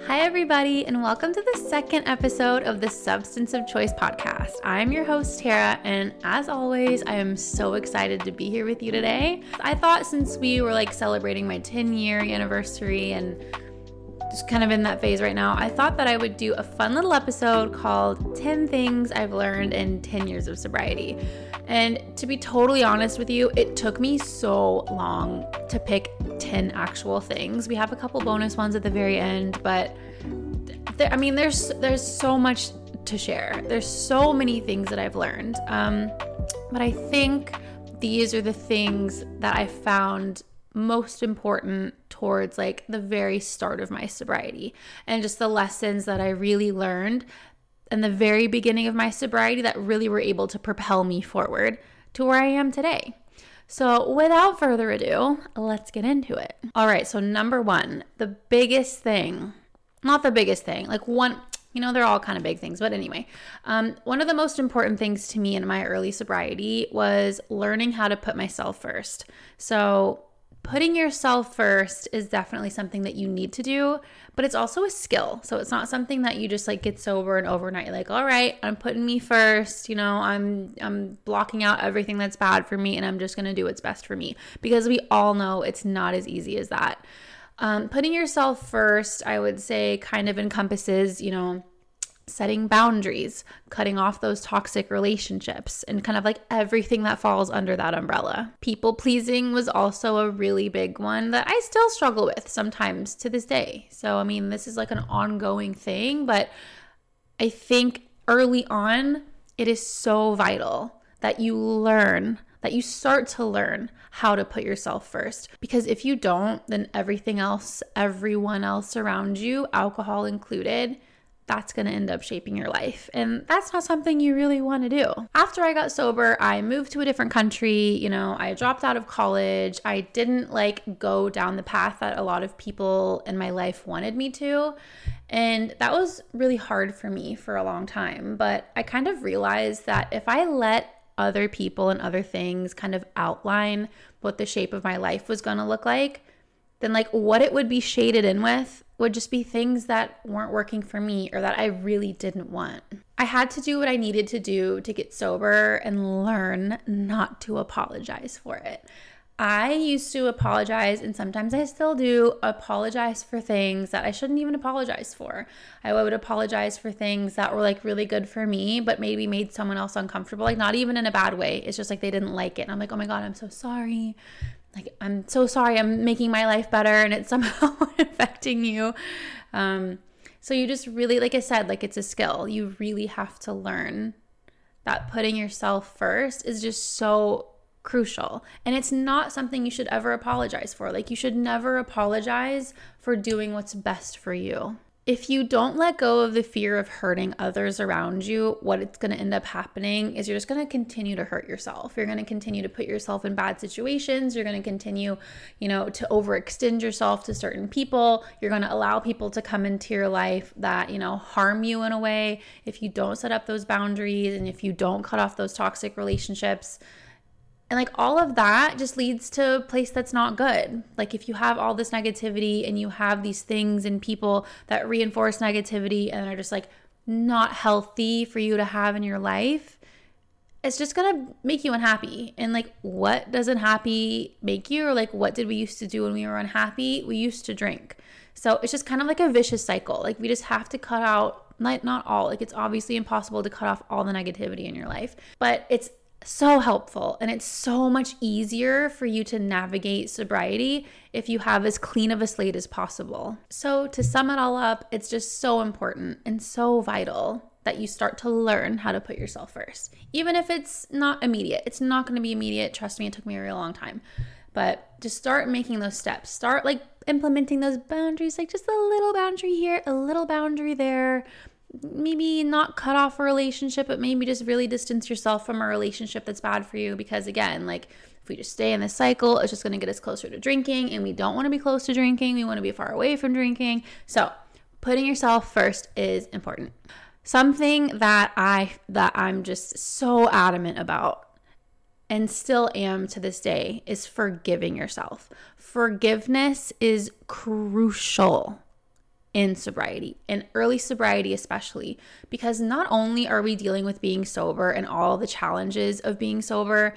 Hi, everybody, and welcome to the second episode of the Substance of Choice podcast. I'm your host, Tara, and as always, I am so excited to be here with you today. I thought since we were like celebrating my 10 year anniversary and just kind of in that phase right now, I thought that I would do a fun little episode called 10 Things I've Learned in 10 Years of Sobriety. And to be totally honest with you, it took me so long to pick 10 actual things. We have a couple bonus ones at the very end, but I mean, there's there's so much to share. There's so many things that I've learned. Um, but I think these are the things that I found most important towards like the very start of my sobriety and just the lessons that I really learned in the very beginning of my sobriety that really were able to propel me forward to where I am today. So, without further ado, let's get into it. All right, so number one, the biggest thing, not the biggest thing, like one, you know, they're all kind of big things, but anyway, um, one of the most important things to me in my early sobriety was learning how to put myself first. So, putting yourself first is definitely something that you need to do, but it's also a skill. So it's not something that you just like get sober and overnight like, all right, I'm putting me first, you know, I'm I'm blocking out everything that's bad for me and I'm just going to do what's best for me because we all know it's not as easy as that. Um, putting yourself first, I would say, kind of encompasses, you know, setting boundaries, cutting off those toxic relationships, and kind of like everything that falls under that umbrella. People pleasing was also a really big one that I still struggle with sometimes to this day. So, I mean, this is like an ongoing thing, but I think early on, it is so vital that you learn that you start to learn how to put yourself first. Because if you don't, then everything else, everyone else around you, alcohol included, that's going to end up shaping your life. And that's not something you really want to do. After I got sober, I moved to a different country. You know, I dropped out of college. I didn't like go down the path that a lot of people in my life wanted me to. And that was really hard for me for a long time. But I kind of realized that if I let other people and other things kind of outline what the shape of my life was going to look like, then like what it would be shaded in with would just be things that weren't working for me or that I really didn't want. I had to do what I needed to do to get sober and learn not to apologize for it. I used to apologize, and sometimes I still do apologize for things that I shouldn't even apologize for. I would apologize for things that were like really good for me, but maybe made someone else uncomfortable. Like, not even in a bad way. It's just like they didn't like it. And I'm like, oh my God, I'm so sorry like i'm so sorry i'm making my life better and it's somehow affecting you. Um, so you just really like i said like it's a skill. You really have to learn that putting yourself first is just so crucial. And it's not something you should ever apologize for. Like you should never apologize for doing what's best for you if you don't let go of the fear of hurting others around you, what it's going to end up happening is you're just going to continue to hurt yourself. You're going to continue to put yourself in bad situations. You're going to continue, you know, to overextend yourself to certain people. You're going to allow people to come into your life that, you know, harm you in a way. If you don't set up those boundaries and if you don't cut off those toxic relationships, and like all of that just leads to a place that's not good. Like if you have all this negativity and you have these things and people that reinforce negativity and are just like not healthy for you to have in your life, it's just gonna make you unhappy. And like, what doesn't unhappy make you? Or like, what did we used to do when we were unhappy? We used to drink. So it's just kind of like a vicious cycle. Like, we just have to cut out, not, not all, like, it's obviously impossible to cut off all the negativity in your life, but it's so helpful and it's so much easier for you to navigate sobriety if you have as clean of a slate as possible. So, to sum it all up, it's just so important and so vital that you start to learn how to put yourself first. Even if it's not immediate, it's not going to be immediate. Trust me, it took me a real long time. But just start making those steps. Start like implementing those boundaries, like just a little boundary here, a little boundary there maybe not cut off a relationship, but maybe just really distance yourself from a relationship that's bad for you. Because again, like if we just stay in this cycle, it's just going to get us closer to drinking, and we don't want to be close to drinking. We want to be far away from drinking. So, putting yourself first is important. Something that I that I'm just so adamant about and still am to this day is forgiving yourself. Forgiveness is crucial in sobriety, in early sobriety, especially, because not only are we dealing with being sober and all the challenges of being sober,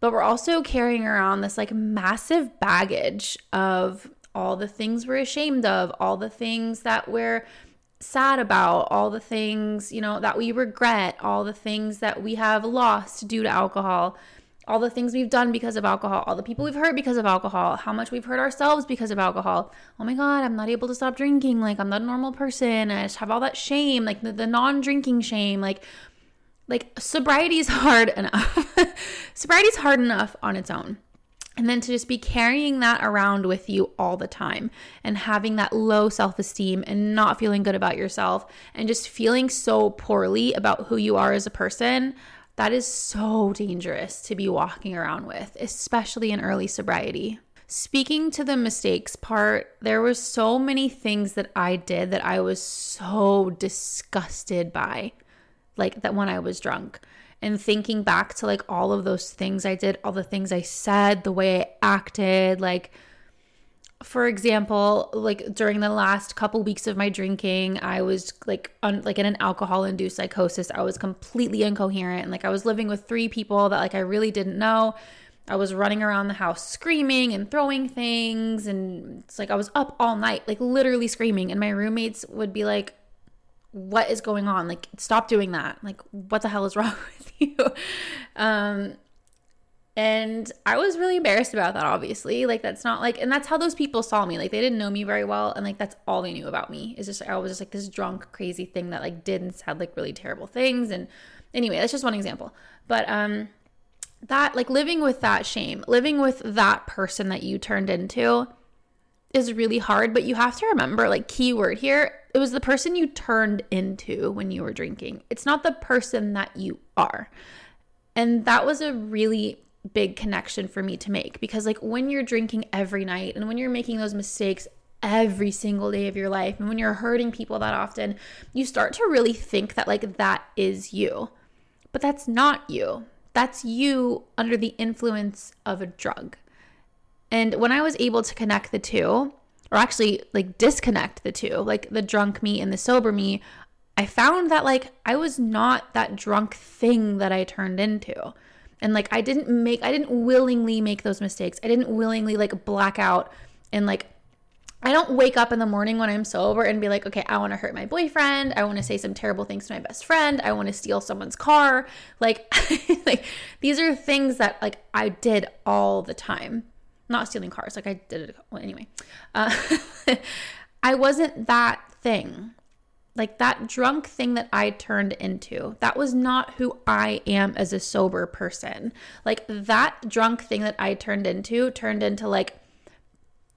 but we're also carrying around this like massive baggage of all the things we're ashamed of, all the things that we're sad about, all the things, you know, that we regret, all the things that we have lost due to alcohol all the things we've done because of alcohol, all the people we've hurt because of alcohol, how much we've hurt ourselves because of alcohol. Oh my God, I'm not able to stop drinking. Like, I'm not a normal person. I just have all that shame, like the, the non drinking shame. Like, like sobriety is hard enough. sobriety is hard enough on its own. And then to just be carrying that around with you all the time and having that low self esteem and not feeling good about yourself and just feeling so poorly about who you are as a person. That is so dangerous to be walking around with, especially in early sobriety. Speaking to the mistakes part, there were so many things that I did that I was so disgusted by, like that when I was drunk. And thinking back to like all of those things I did, all the things I said, the way I acted, like for example, like during the last couple weeks of my drinking, I was like un, like in an alcohol induced psychosis. I was completely incoherent and like I was living with three people that like I really didn't know. I was running around the house screaming and throwing things and it's like I was up all night like literally screaming and my roommates would be like what is going on? Like stop doing that. Like what the hell is wrong with you? Um and I was really embarrassed about that, obviously. Like, that's not like, and that's how those people saw me. Like, they didn't know me very well. And like, that's all they knew about me is just, I was just like this drunk, crazy thing that like did and said like really terrible things. And anyway, that's just one example. But, um, that like living with that shame, living with that person that you turned into is really hard. But you have to remember, like, keyword here, it was the person you turned into when you were drinking. It's not the person that you are. And that was a really big connection for me to make. Because like when you're drinking every night and when you're making those mistakes every single day of your life and when you're hurting people that often you start to really think that like that is you. But that's not you. That's you under the influence of a drug. And when i was able to connect the two or actually like disconnect the two like the drunk me and the sober me i found that like i was not that drunk thing that i turned into and like I didn't make I didn't willingly make those mistakes. I didn't willingly like black out and like I don't wake up in the morning when I'm sober and be like, okay, I want to hurt my boyfriend. I want to say some terrible things to my best friend. I want to steal someone's car. Like, like these are things that like I did all the time. Not stealing cars. Like I did it. Well, anyway, uh, I wasn't that thing like that drunk thing that I turned into, that was not who I am as a sober person. Like that drunk thing that I turned into turned into like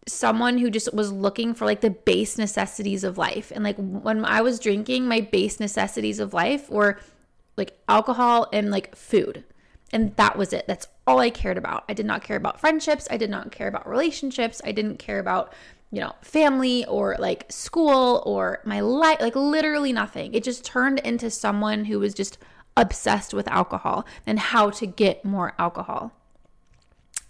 someone who just was looking for like the base necessities of life. And like when I was drinking, my base necessities of life were like alcohol and like food. And that was it. That's all I cared about. I did not care about friendships. I did not care about relationships. I didn't care about you know, family or like school or my life, like literally nothing. It just turned into someone who was just obsessed with alcohol and how to get more alcohol.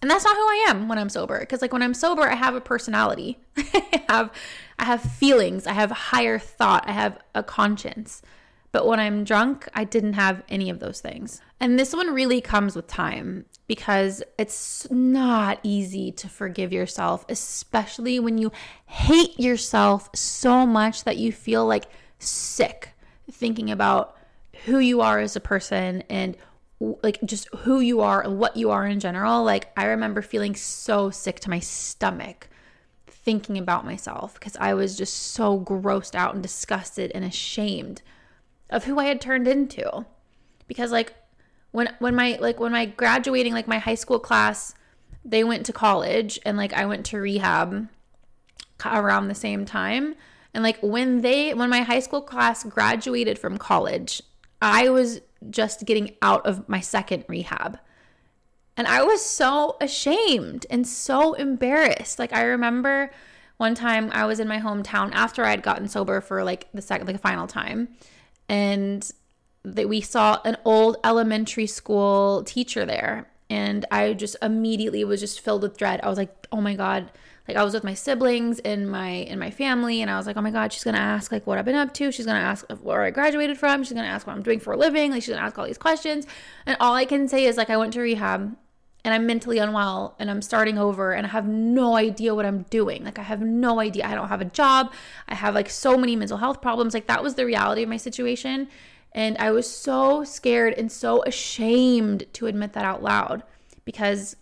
And that's not who I am when I'm sober because like when I'm sober I have a personality. I have I have feelings, I have higher thought, I have a conscience. But when I'm drunk, I didn't have any of those things. And this one really comes with time because it's not easy to forgive yourself, especially when you hate yourself so much that you feel like sick thinking about who you are as a person and like just who you are and what you are in general. Like, I remember feeling so sick to my stomach thinking about myself because I was just so grossed out and disgusted and ashamed of who I had turned into. Because, like, when when my like when my graduating like my high school class they went to college and like I went to rehab around the same time. And like when they when my high school class graduated from college I was just getting out of my second rehab. And I was so ashamed and so embarrassed. Like I remember one time I was in my hometown after I had gotten sober for like the second like final time and that we saw an old elementary school teacher there and I just immediately was just filled with dread. I was like, "Oh my god, like I was with my siblings and my in my family and I was like, "Oh my god, she's going to ask like what I've been up to. She's going to ask where I graduated from. She's going to ask what I'm doing for a living. Like she's going to ask all these questions." And all I can say is like I went to rehab and I'm mentally unwell and I'm starting over and I have no idea what I'm doing. Like I have no idea. I don't have a job. I have like so many mental health problems. Like that was the reality of my situation. And I was so scared and so ashamed to admit that out loud because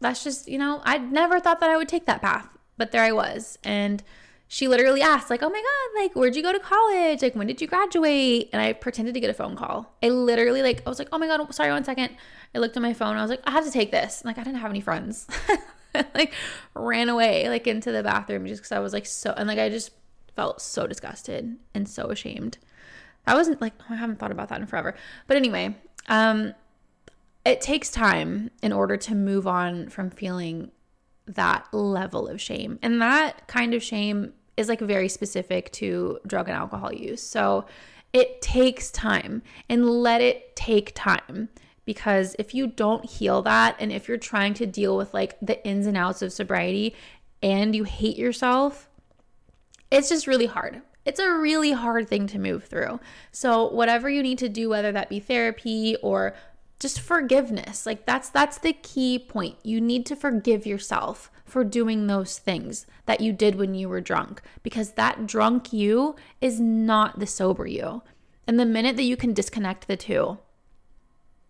that's just, you know, I never thought that I would take that path, but there I was. And she literally asked, like, oh my God, like, where'd you go to college? Like, when did you graduate? And I pretended to get a phone call. I literally, like, I was like, oh my God, sorry, one second. I looked at my phone. I was like, I have to take this. Like, I didn't have any friends. like, ran away, like, into the bathroom just because I was like so, and like, I just felt so disgusted and so ashamed. I wasn't like, oh, I haven't thought about that in forever. But anyway, um, it takes time in order to move on from feeling that level of shame. And that kind of shame is like very specific to drug and alcohol use. So it takes time and let it take time because if you don't heal that and if you're trying to deal with like the ins and outs of sobriety and you hate yourself, it's just really hard. It's a really hard thing to move through. So whatever you need to do whether that be therapy or just forgiveness like that's that's the key point you need to forgive yourself for doing those things that you did when you were drunk because that drunk you is not the sober you and the minute that you can disconnect the two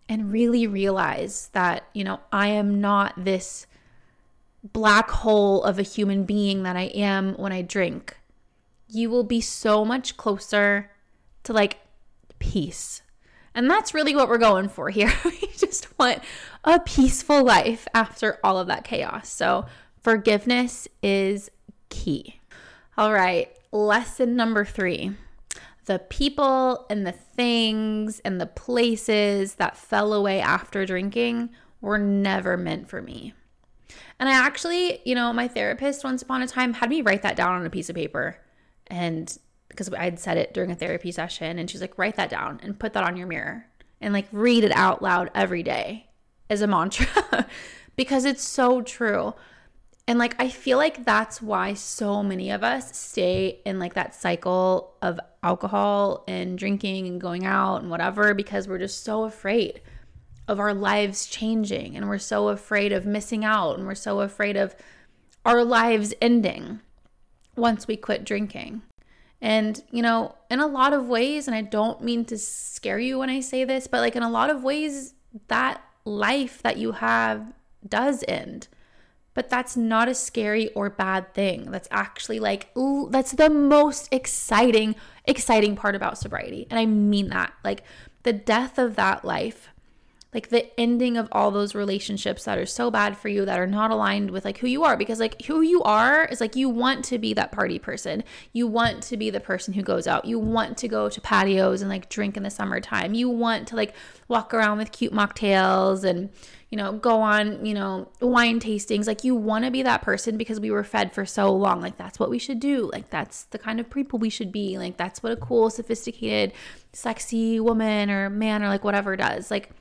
and really realize that you know i am not this black hole of a human being that i am when i drink you will be so much closer to like peace and that's really what we're going for here. we just want a peaceful life after all of that chaos. So, forgiveness is key. All right, lesson number three the people and the things and the places that fell away after drinking were never meant for me. And I actually, you know, my therapist once upon a time had me write that down on a piece of paper. And because I'd said it during a therapy session and she's like write that down and put that on your mirror and like read it out loud every day as a mantra because it's so true. And like I feel like that's why so many of us stay in like that cycle of alcohol and drinking and going out and whatever because we're just so afraid of our lives changing and we're so afraid of missing out and we're so afraid of our lives ending once we quit drinking. And, you know, in a lot of ways, and I don't mean to scare you when I say this, but like in a lot of ways, that life that you have does end. But that's not a scary or bad thing. That's actually like, ooh, that's the most exciting, exciting part about sobriety. And I mean that. Like the death of that life like the ending of all those relationships that are so bad for you that are not aligned with like who you are because like who you are is like you want to be that party person you want to be the person who goes out you want to go to patios and like drink in the summertime you want to like walk around with cute mocktails and you know go on you know wine tastings like you want to be that person because we were fed for so long like that's what we should do like that's the kind of people we should be like that's what a cool sophisticated sexy woman or man or like whatever does like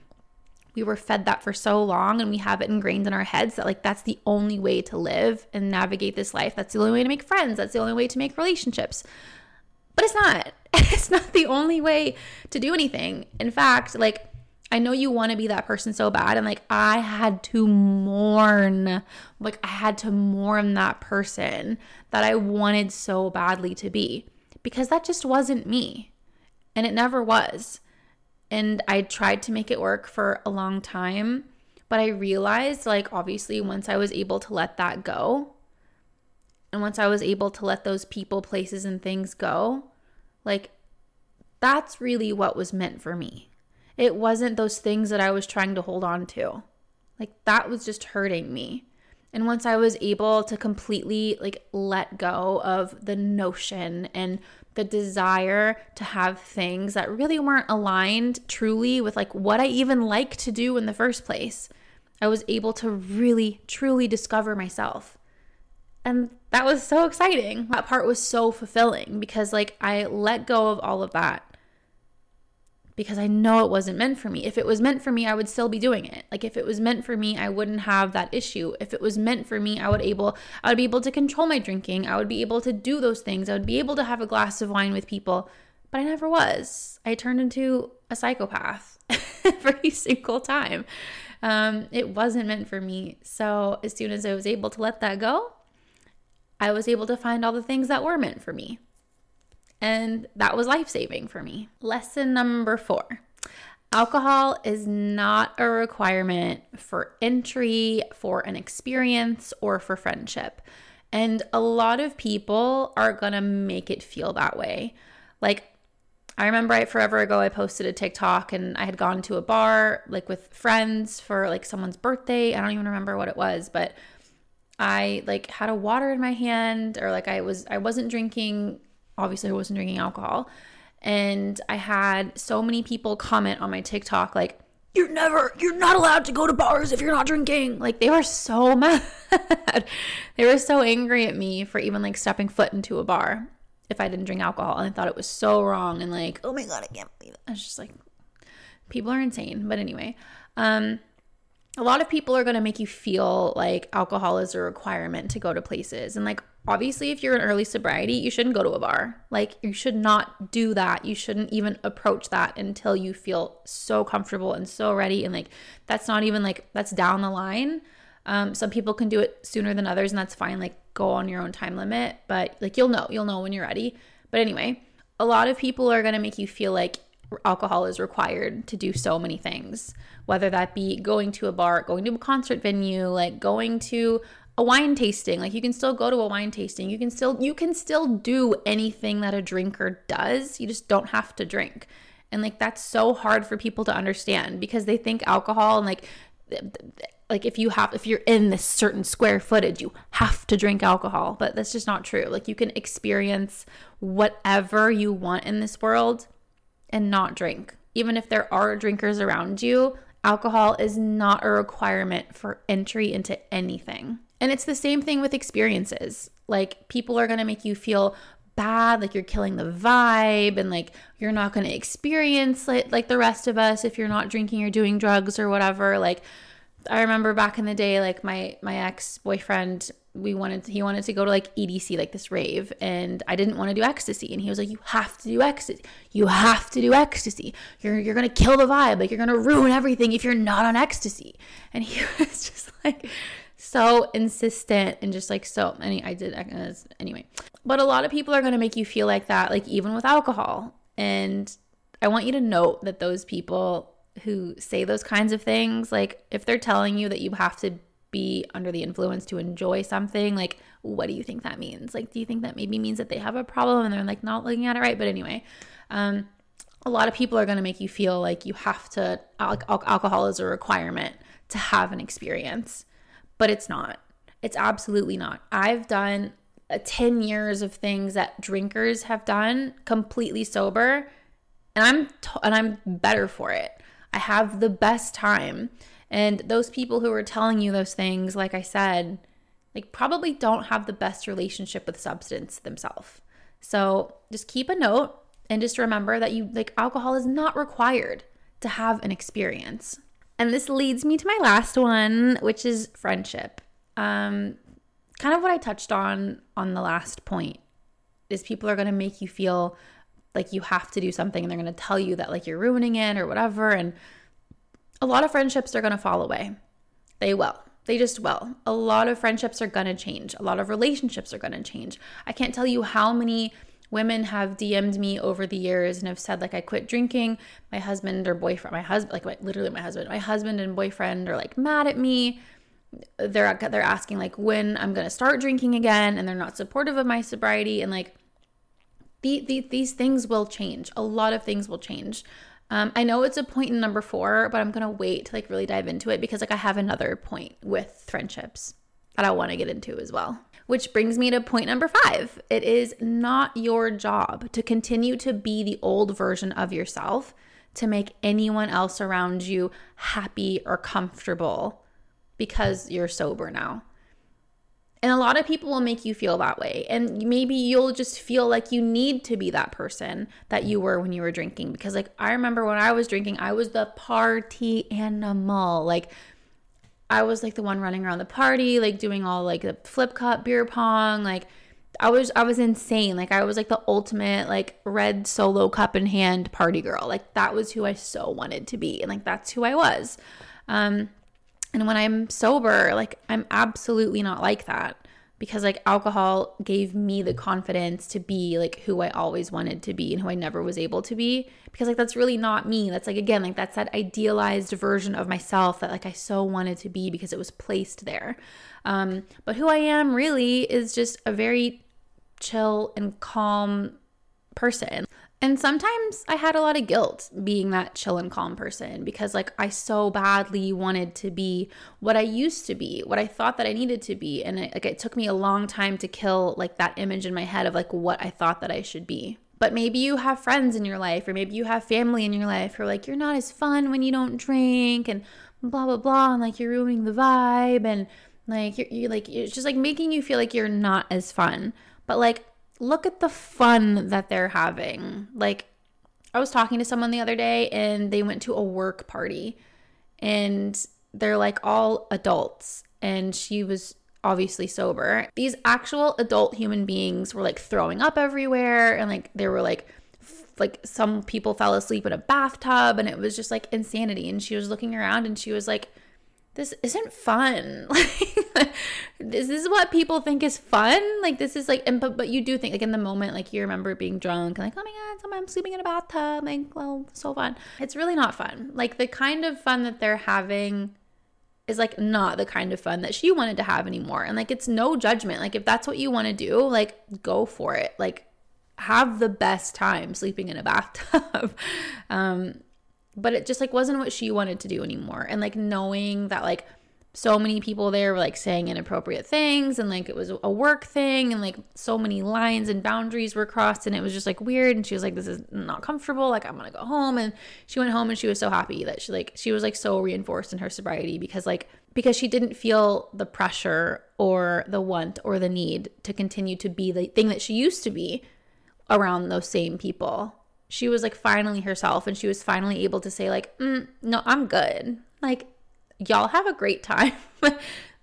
we were fed that for so long and we have it ingrained in our heads that like that's the only way to live and navigate this life. That's the only way to make friends. That's the only way to make relationships. But it's not. It's not the only way to do anything. In fact, like I know you want to be that person so bad and like I had to mourn like I had to mourn that person that I wanted so badly to be because that just wasn't me. And it never was. And I tried to make it work for a long time. But I realized, like, obviously, once I was able to let that go, and once I was able to let those people, places, and things go, like, that's really what was meant for me. It wasn't those things that I was trying to hold on to. Like, that was just hurting me. And once I was able to completely like let go of the notion and the desire to have things that really weren't aligned truly with like what I even like to do in the first place. I was able to really truly discover myself. And that was so exciting. That part was so fulfilling because like I let go of all of that. Because I know it wasn't meant for me. If it was meant for me, I would still be doing it. Like if it was meant for me, I wouldn't have that issue. If it was meant for me, I would able I would be able to control my drinking. I would be able to do those things. I would be able to have a glass of wine with people, but I never was. I turned into a psychopath every single time. Um, it wasn't meant for me. So as soon as I was able to let that go, I was able to find all the things that were meant for me. And that was life saving for me. Lesson number four alcohol is not a requirement for entry, for an experience, or for friendship. And a lot of people are gonna make it feel that way. Like, I remember I, forever ago, I posted a TikTok and I had gone to a bar like with friends for like someone's birthday. I don't even remember what it was, but I like had a water in my hand or like I was I wasn't drinking obviously I wasn't drinking alcohol. And I had so many people comment on my TikTok like, you're never, you're not allowed to go to bars if you're not drinking. Like they were so mad. they were so angry at me for even like stepping foot into a bar if I didn't drink alcohol. And I thought it was so wrong and like, oh my God, I can't believe it. I was just like, people are insane. But anyway, um, a lot of people are going to make you feel like alcohol is a requirement to go to places. And like, obviously, if you're in early sobriety, you shouldn't go to a bar. Like, you should not do that. You shouldn't even approach that until you feel so comfortable and so ready. And like, that's not even like, that's down the line. Um, some people can do it sooner than others, and that's fine. Like, go on your own time limit, but like, you'll know, you'll know when you're ready. But anyway, a lot of people are going to make you feel like alcohol is required to do so many things, whether that be going to a bar, going to a concert venue, like going to a wine tasting. Like you can still go to a wine tasting. You can still you can still do anything that a drinker does. You just don't have to drink. And like that's so hard for people to understand because they think alcohol and like like if you have if you're in this certain square footage you have to drink alcohol but that's just not true like you can experience whatever you want in this world and not drink. Even if there are drinkers around you, alcohol is not a requirement for entry into anything. And it's the same thing with experiences. Like people are going to make you feel bad, like you're killing the vibe and like you're not going to experience it like the rest of us if you're not drinking or doing drugs or whatever. Like I remember back in the day like my my ex-boyfriend we wanted he wanted to go to like EDC like this rave and I didn't want to do ecstasy. And he was like you have to do ecstasy. You have to do ecstasy. You're you're to kill the vibe. Like you're to ruin everything if you're not on ecstasy. And he was just like so insistent and just like so many. I did anyway. But a lot of people are going to make you feel like that like even with alcohol. And I want you to note that those people who say those kinds of things like if they're telling you that you have to be under the influence to enjoy something like what do you think that means? Like do you think that maybe means that they have a problem and they're like not looking at it right? But anyway um a lot of people are going to make you feel like you have to al- alcohol is a requirement to have an experience but it's not it's absolutely not i've done uh, 10 years of things that drinkers have done completely sober and i'm t- and i'm better for it i have the best time and those people who are telling you those things, like I said, like probably don't have the best relationship with substance themselves. So just keep a note and just remember that you like alcohol is not required to have an experience. And this leads me to my last one, which is friendship. Um, kind of what I touched on on the last point is people are going to make you feel like you have to do something and they're going to tell you that like you're ruining it or whatever and a lot of friendships are going to fall away. They will. They just will. A lot of friendships are going to change. A lot of relationships are going to change. I can't tell you how many women have DM'd me over the years and have said like I quit drinking. My husband or boyfriend, my husband, like literally my husband, my husband and boyfriend are like mad at me. They're they're asking like when I'm gonna start drinking again, and they're not supportive of my sobriety. And like the, the, these things will change. A lot of things will change. Um, I know it's a point in number four, but I'm gonna wait to like really dive into it because like I have another point with friendships that I want to get into as well. Which brings me to point number five. It is not your job to continue to be the old version of yourself to make anyone else around you happy or comfortable because you're sober now. And a lot of people will make you feel that way. And maybe you'll just feel like you need to be that person that you were when you were drinking. Because, like, I remember when I was drinking, I was the party animal. Like, I was like the one running around the party, like doing all like the flip cup, beer pong. Like, I was, I was insane. Like, I was like the ultimate, like, red solo cup in hand party girl. Like, that was who I so wanted to be. And, like, that's who I was. Um, and when I'm sober, like I'm absolutely not like that because like alcohol gave me the confidence to be like who I always wanted to be and who I never was able to be because like that's really not me. That's like again like that's that idealized version of myself that like I so wanted to be because it was placed there. Um but who I am really is just a very chill and calm person. And sometimes I had a lot of guilt being that chill and calm person because, like, I so badly wanted to be what I used to be, what I thought that I needed to be. And it, like, it took me a long time to kill, like, that image in my head of, like, what I thought that I should be. But maybe you have friends in your life, or maybe you have family in your life who are like, you're not as fun when you don't drink, and blah, blah, blah. And, like, you're ruining the vibe. And, like, you're, you're like, it's just like making you feel like you're not as fun. But, like, look at the fun that they're having. Like, I was talking to someone the other day and they went to a work party and they're like all adults and she was obviously sober. These actual adult human beings were like throwing up everywhere and like they were like like some people fell asleep in a bathtub and it was just like insanity and she was looking around and she was like this isn't fun. Like this is what people think is fun. Like this is like and but but you do think like in the moment like you remember being drunk and like oh my god, I'm sleeping in a bathtub. Like well, so fun. It's really not fun. Like the kind of fun that they're having is like not the kind of fun that she wanted to have anymore. And like it's no judgment. Like if that's what you want to do, like go for it. Like have the best time sleeping in a bathtub. um but it just like wasn't what she wanted to do anymore. And like knowing that like so many people there were like saying inappropriate things and like it was a work thing and like so many lines and boundaries were crossed and it was just like weird. And she was like this is not comfortable. Like i'm gonna go home. And she went home and she was so happy that she like she was like so reinforced in her sobriety because like because she didn't feel the pressure or the want or the need to continue to be the thing that she used to be around those same people she was like finally herself and she was finally able to say like mm, no i'm good. Like y'all have a great time.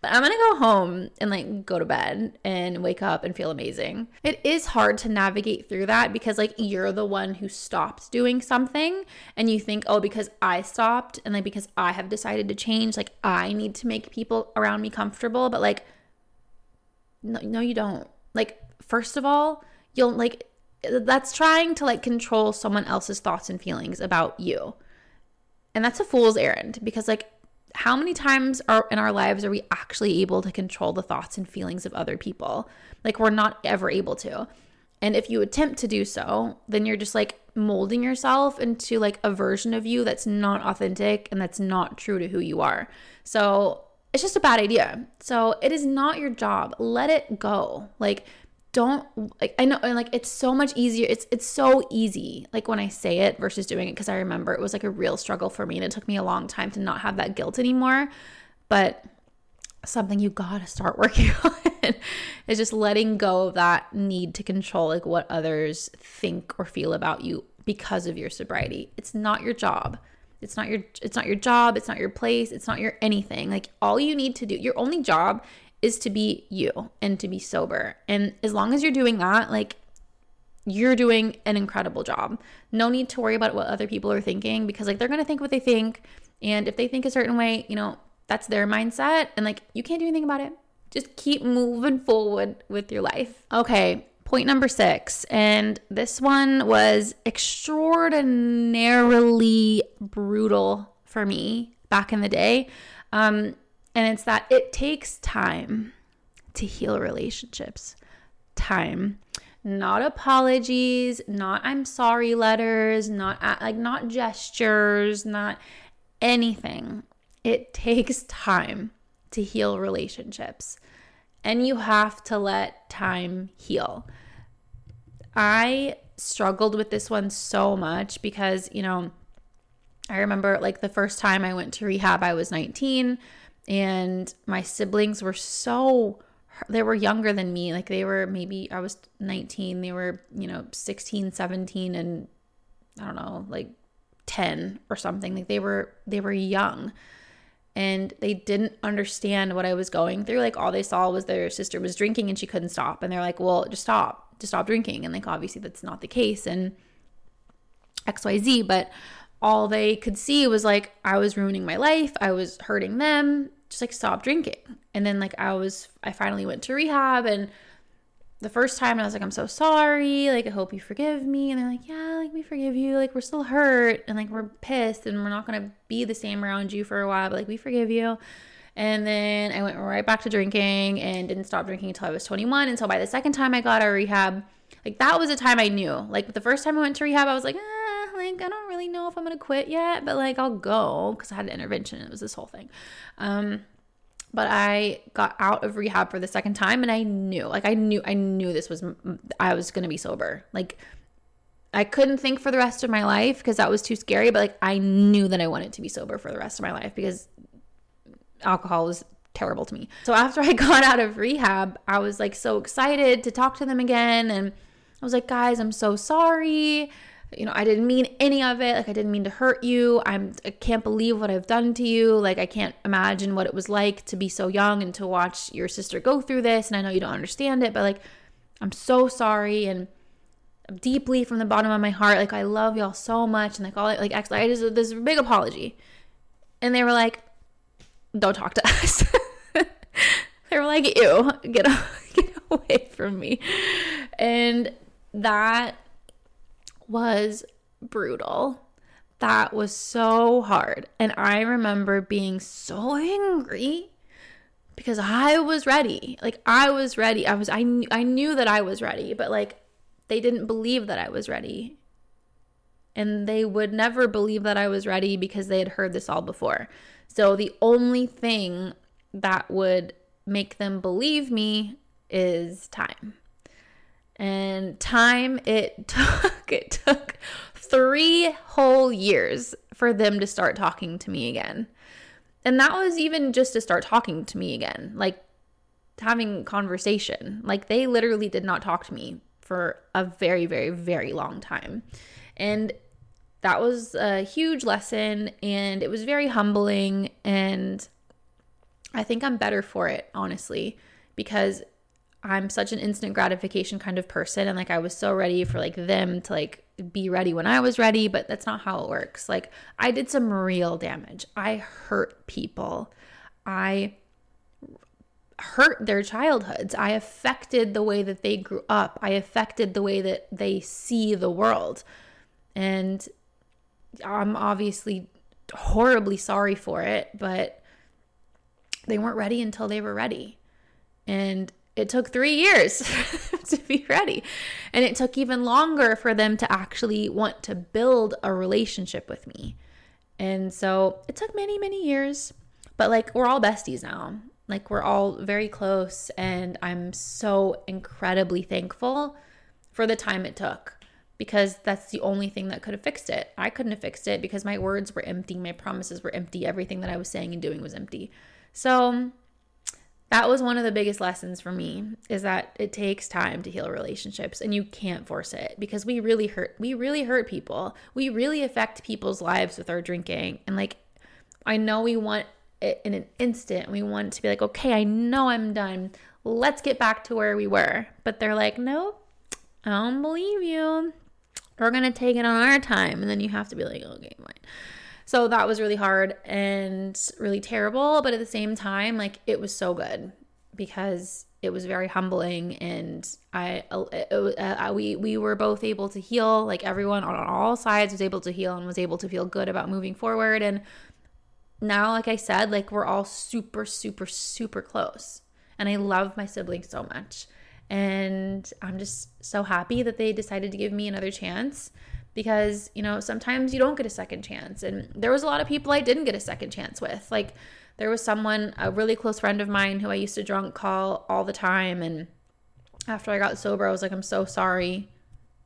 But i'm gonna go home and like go to bed and wake up and feel amazing. It is hard to navigate through that because like you're the one who stopped doing something and you think oh because i stopped and like because i have decided to change like i need to make people around me comfortable. But like no, no you don't. Like first of all you'll like that's trying to like control someone else's thoughts and feelings about you. And that's a fool's errand because like how many times are in our lives are we actually able to control the thoughts and feelings of other people? Like we're not ever able to. And if you attempt to do so, then you're just like molding yourself into like a version of you that's not authentic and that's not true to who you are. So it's just a bad idea. So it is not your job. Let it go. Like don't like I know and like it's so much easier. It's it's so easy like when I say it versus doing it because I remember it was like a real struggle for me and it took me a long time to not have that guilt anymore. But something you got to start working on is just letting go of that need to control like what others think or feel about you because of your sobriety. It's not your job. It's not your it's not your job, it's not your place, it's not your anything. Like all you need to do, your only job is to be you and to be sober. And as long as you're doing that, like you're doing an incredible job. No need to worry about what other people are thinking because like they're going to think what they think and if they think a certain way, you know, that's their mindset and like you can't do anything about it. Just keep moving forward with your life. Okay, point number 6 and this one was extraordinarily brutal for me back in the day. Um and it's that it takes time to heal relationships. Time. Not apologies, not I'm sorry letters, not uh, like not gestures, not anything. It takes time to heal relationships. And you have to let time heal. I struggled with this one so much because, you know, I remember like the first time I went to rehab, I was 19 and my siblings were so they were younger than me. Like they were maybe I was 19, they were, you know, 16, 17 and I don't know, like 10 or something. Like they were they were young and they didn't understand what I was going through. Like all they saw was their sister was drinking and she couldn't stop. And they're like, "Well, just stop. Just stop drinking." And like obviously that's not the case and XYZ, but all they could see was like I was ruining my life. I was hurting them. Just like stop drinking. And then like I was I finally went to rehab and the first time I was like, I'm so sorry. Like, I hope you forgive me. And they're like, yeah, like, we forgive you. Like, we're still hurt and like, we're pissed and we're not to be the same around you for a while, but like, we forgive you. And then I went right back to drinking and didn't stop drinking until I was 21. And so by the second time I got of rehab, like, that was a time I knew. Like, the first time I went to rehab, I was like, eh, like, I don't really know if I'm to quit yet, but like, I'll go because I had an intervention. It was this whole thing. Um, but I got out of rehab for the second time and I knew, like I knew I knew this was I was to be sober. Like I couldn't think for the rest of my life because that was too scary, but like I knew that I wanted to be sober for the rest of my life because alcohol was terrible to me. So after I got out of rehab, I was like so excited to talk to them again and I was like, "Guys, I'm so sorry you know, I didn't mean any of it. Like I didn't mean to hurt you. I'm I can't believe what I've done to you. Like I can't imagine what it was like to be so young and to watch your sister go through this and I know you don't understand it, but like I'm so sorry and deeply from the bottom of my heart like I love y'all so much and like all like actually I just this big apology. And they were like don't talk to us. they were like ew, get get away from me. And that was brutal. That was so hard. And I remember being so angry because I was ready. Like I was ready. I was I knew, I knew that I was ready, but like they didn't believe that I was ready. And they would never believe that I was ready because they had heard this all before. So the only thing that would make them believe me is time. And time it took it took 3 whole years for them to start talking to me again. And that was even just to start talking to me again, like having conversation. Like they literally did not talk to me for a very very very long time. And that was a huge lesson and it was very humbling and I think I'm better for it, honestly, because I'm such an instant gratification kind of person and like I was so ready for like them to like be ready when I was ready, but that's not how it works. Like I did some real damage. I hurt people. I hurt their childhoods. I affected the way that they grew up. I affected the way that they see the world. And I'm obviously horribly sorry for it, but they weren't ready until they were ready. And it took three years to be ready. And it took even longer for them to actually want to build a relationship with me. And so it took many, many years, but like we're all besties now. Like we're all very close. And I'm so incredibly thankful for the time it took because that's the only thing that could have fixed it. I couldn't have fixed it because my words were empty, my promises were empty, everything that I was saying and doing was empty. So, that was one of the biggest lessons for me is that it takes time to heal relationships and you can't force it because we really hurt we really hurt people. We really affect people's lives with our drinking. And like i know we want it in an instant. We want to be like okay i know i'm done. Let's get back to where we were. But they're like nope. I don't believe you. We're gonna take it on our time. And then you have to be like okay fine so that was really hard and really terrible. But at the same time, like it was so good because it was very humbling and I it, uh, we we were both able to heal like everyone on all sides was able to heal and was able to feel good about moving forward. And now like I said like we're all super super super close. And I love my siblings so much. And I'm just so happy that they decided to give me another chance because, you know, sometimes you don't get a second chance. And there was a lot of people I didn't get a second chance with. Like there was someone, a really close friend of mine who I used to drunk call all the time and after I got sober, I was like, I'm so sorry.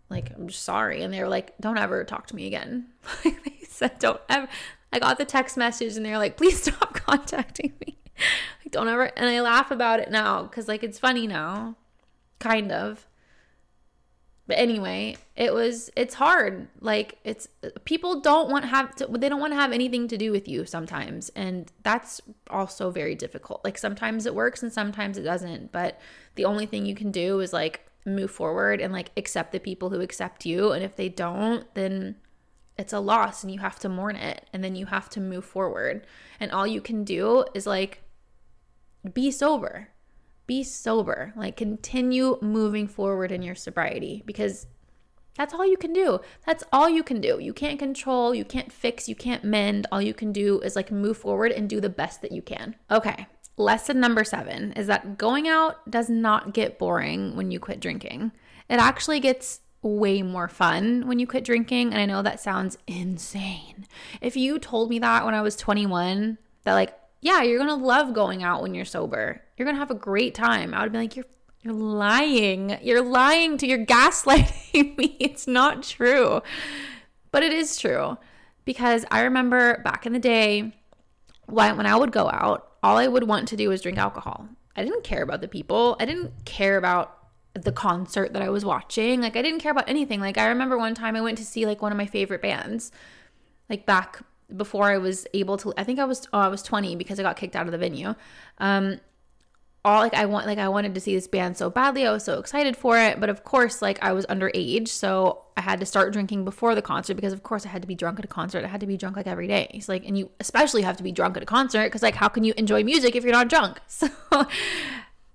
Like, I'm just sorry. And they were like, don't ever talk to me again. they said, don't ever. I got the text message and they were like, please stop contacting me. like, don't ever, and I laugh about it now because, like, it's funny now, kind of. But anyway, it was, it's hard. Like, it's, people don't want have, to, they don't want to have anything to do with you sometimes. And that's also very difficult. Like, sometimes it works and sometimes it doesn't. But the only thing you can do is, like, move forward and, like, accept the people who accept you. And if they don't, then it's a loss and you have to mourn it and then you have to move forward. And all you can do is like be sober. Be sober. Like continue moving forward in your sobriety because that's all you can do. That's all you can do. You can't control, you can't fix, you can't mend. All you can do is like move forward and do the best that you can. Okay. Lesson number seven is that going out does not get boring when you quit drinking. It actually gets way more fun when you quit drinking. And I know that sounds insane. If you told me that when I was 21, that like, yeah, you're gonna love going out when you're sober. You're gonna have a great time. I would be like, you're you're lying. You're lying to you're gaslighting me. It's not true. But it is true. Because I remember back in the day when when I would go out, all I would want to do was drink alcohol. I didn't care about the people. I didn't care about the concert that I was watching. Like I didn't care about anything. Like I remember one time I went to see like one of my favorite bands. Like back before I was able to I think I was oh, I was 20 because I got kicked out of the venue. Um all like I want like I wanted to see this band so badly. I was so excited for it, but of course like I was underage, so I had to start drinking before the concert because of course I had to be drunk at a concert. I had to be drunk like every day. It's like and you especially have to be drunk at a concert cuz like how can you enjoy music if you're not drunk? So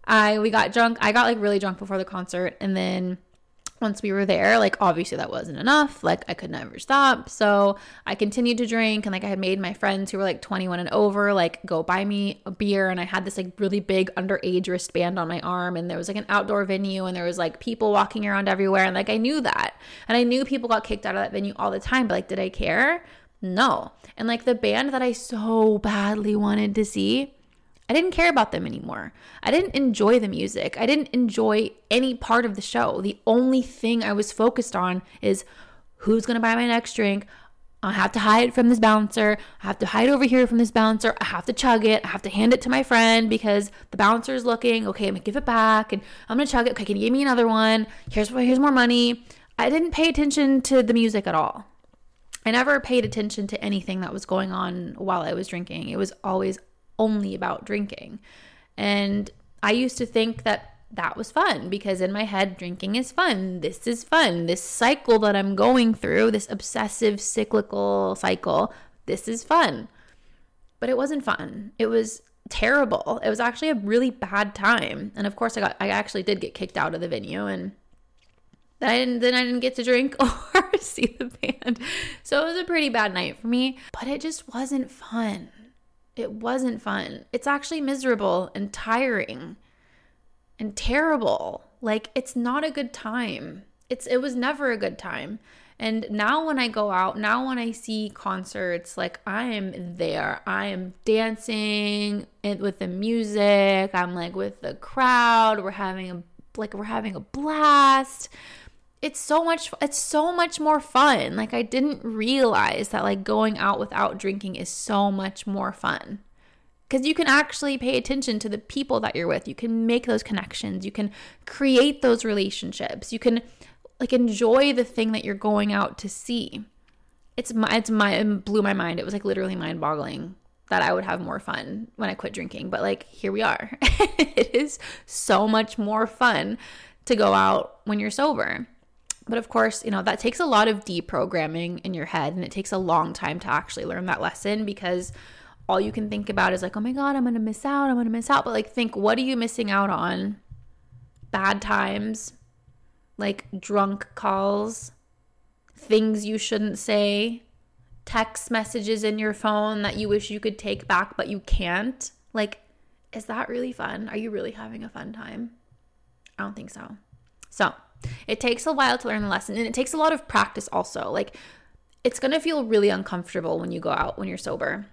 I we got drunk. I got like really drunk before the concert and then once we were there, like obviously that wasn't enough. Like I could never stop. So I continued to drink and like I had made my friends who were like 21 and over like go buy me a beer and I had this like really big underage wristband on my arm and there was like an outdoor venue and there was like people walking around everywhere and like I knew that. And I knew people got kicked out of that venue all the time, but like did I care? No. And like the band that I so badly wanted to see I didn't care about them anymore. I didn't enjoy the music. I didn't enjoy any part of the show. The only thing I was focused on is who's going to buy my next drink. I have to hide from this bouncer. I have to hide over here from this bouncer. I have to chug it. I have to hand it to my friend because the bouncer is looking. Okay, I'm gonna give it back and I'm gonna chug it. Okay, can you give me another one? Here's here's more money. I didn't pay attention to the music at all. I never paid attention to anything that was going on while I was drinking. It was always only about drinking. And I used to think that that was fun because in my head, drinking is fun. This is fun. This cycle that I'm going through, this obsessive cyclical cycle, this is fun. But it wasn't fun. It was terrible. It was actually a really bad time. And of course, I got I actually did get kicked out of the venue and then I didn't then I didn't get to drink or see the band. So it was a pretty bad night for me, but it just wasn't fun. It wasn't fun. It's actually miserable and tiring and terrible. Like it's not a good time. It's it was never a good time. And now when I go out, now when I see concerts, like I am there. I am dancing with the music. I'm like with the crowd. We're having a like we're having a blast it's so much it's so much more fun. Like I didn't realize that like going out without drinking is so much more fun. Cuz you can actually pay attention to the people that you're with. You can make those connections. You can create those relationships. You can like enjoy the thing that you're going out to see. It's my it's my it blew my mind. It was like literally mind-boggling that I would have more fun when I quit drinking. But like here we are. it is so much more fun to go out when you're sober. But of course, you know, that takes a lot of deprogramming in your head and it takes a long time to actually learn that lesson because all you can think about is like, oh my God, I'm going to miss out. I'm going to miss out. But like, think, what are you missing out on? Bad times, like drunk calls, things you shouldn't say, text messages in your phone that you wish you could take back, but you can't. Like, is that really fun? Are you really having a fun time? I don't think so. So, it takes a while to learn the lesson and it takes a lot of practice also. Like it's going to feel really uncomfortable when you go out when you're sober.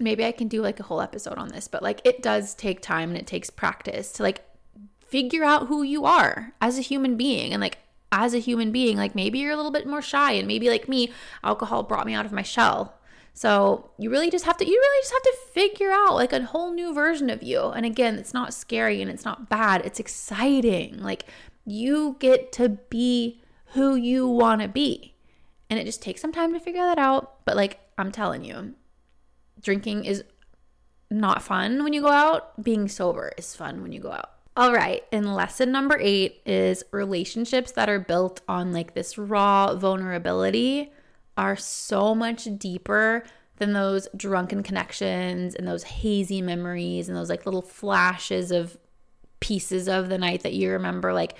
Maybe I can do like a whole episode on this, but like it does take time and it takes practice to like figure out who you are as a human being and like as a human being like maybe you're a little bit more shy and maybe like me alcohol brought me out of my shell So you really just have to you really just have to figure out like a whole new version of you. And again, it's not scary and it's not bad. It's exciting. Like you get to be who you want to be. And it just takes some time to figure that out, but like I'm telling you, drinking is not fun when you go out. Being sober is fun when you go out. All right, and lesson number 8 is relationships that are built on like this raw vulnerability are so much deeper than those drunken connections and those hazy memories and those like little flashes of pieces of the night that you remember. Like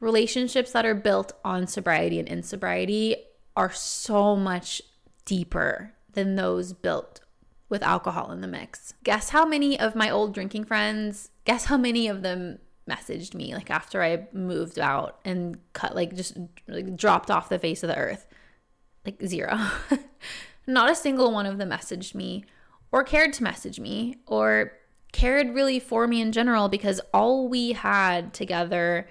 relationships that are built on sobriety and insobriety are so much deeper than those built with alcohol in the mix. Guess how many of my old drinking friends, guess how many of them messaged me like after I moved out and cut like just like dropped off the face of the earth like zero. Not a single one of them messaged me or cared to message me or cared really for me in general because all we had together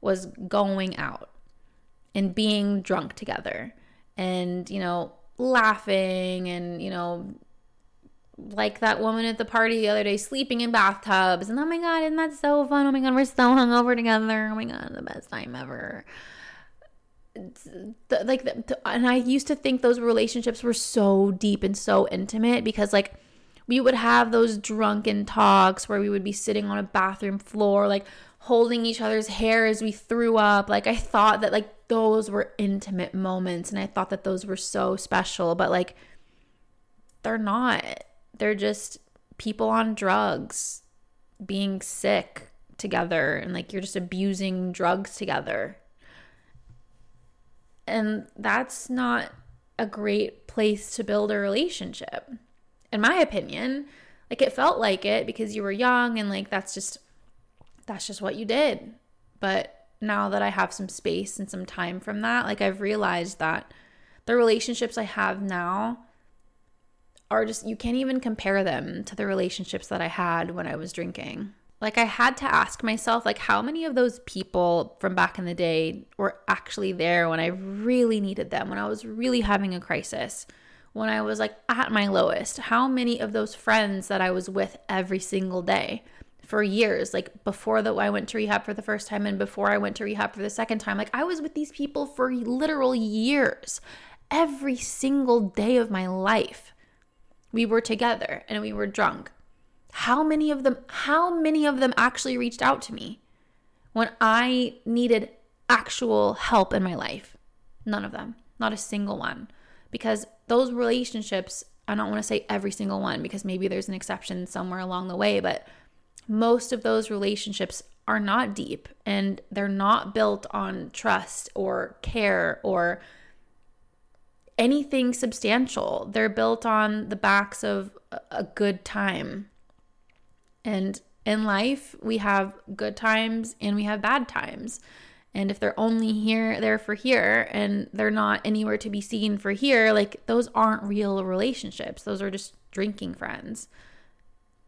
was going out and being drunk together and, you know, laughing and, you know, like that woman at the party the other day sleeping in bathtubs and oh my god isn't that so fun? Oh my god we're so hungover together. Oh my god the best time ever. Like and I used to think those relationships were so deep and so intimate because like we would have those drunken talks where we would be sitting on a bathroom floor like holding each other's hair as we threw up. Like I thought that like those were intimate moments and I thought that those were so special but like they're not. They're just people on drugs being sick together and like you're just abusing drugs together. And that's not a great place to build a relationship. In my opinion, like it felt like it because you were young and like that's just that's just what you did. But now that I have some space and some time from that, like I've realized that the relationships I have now are just you can't even compare them to the relationships that I had when I was drinking like I had to ask myself like how many of those people from back in the day were actually there when I really needed them, when I was really having a crisis, when I was like at my lowest. How many of those friends that I was with every single day for years, like before that I went to rehab for the first time and before I went to rehab for the second time, like I was with these people for literal years. Every single day of my life. We were together and we were drunk how many of them how many of them actually reached out to me when I needed actual help in my life? None of them. Not a single one. Because those relationships, I don't want to say every single one because maybe there's an exception somewhere along the way, but most of those relationships are not deep and they're not built on trust or care or anything substantial. They're built on the backs of a good time and in life, we have good times and we have bad times. And if they're only here, there for here, and they're not anywhere to be seen for here, like those aren't real relationships. Those are just drinking friends.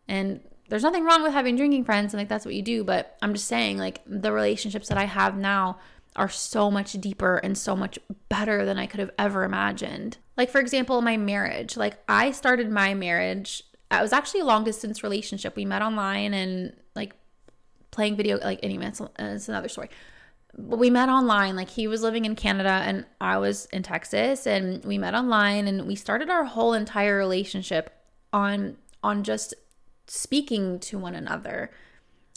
And there's nothing wrong with having drinking friends, and like that's what you do. But I'm just saying, like the relationships that I have now are so much deeper and so much better than I could have ever imagined. Like, for example, my marriage. Like, I started my marriage it was actually a long distance relationship. We met online and like playing video, like anyway, it's, it's another story. But we met online. Like he was living in Canada and I was in Texas, and we met online and we started our whole entire relationship on on just speaking to one another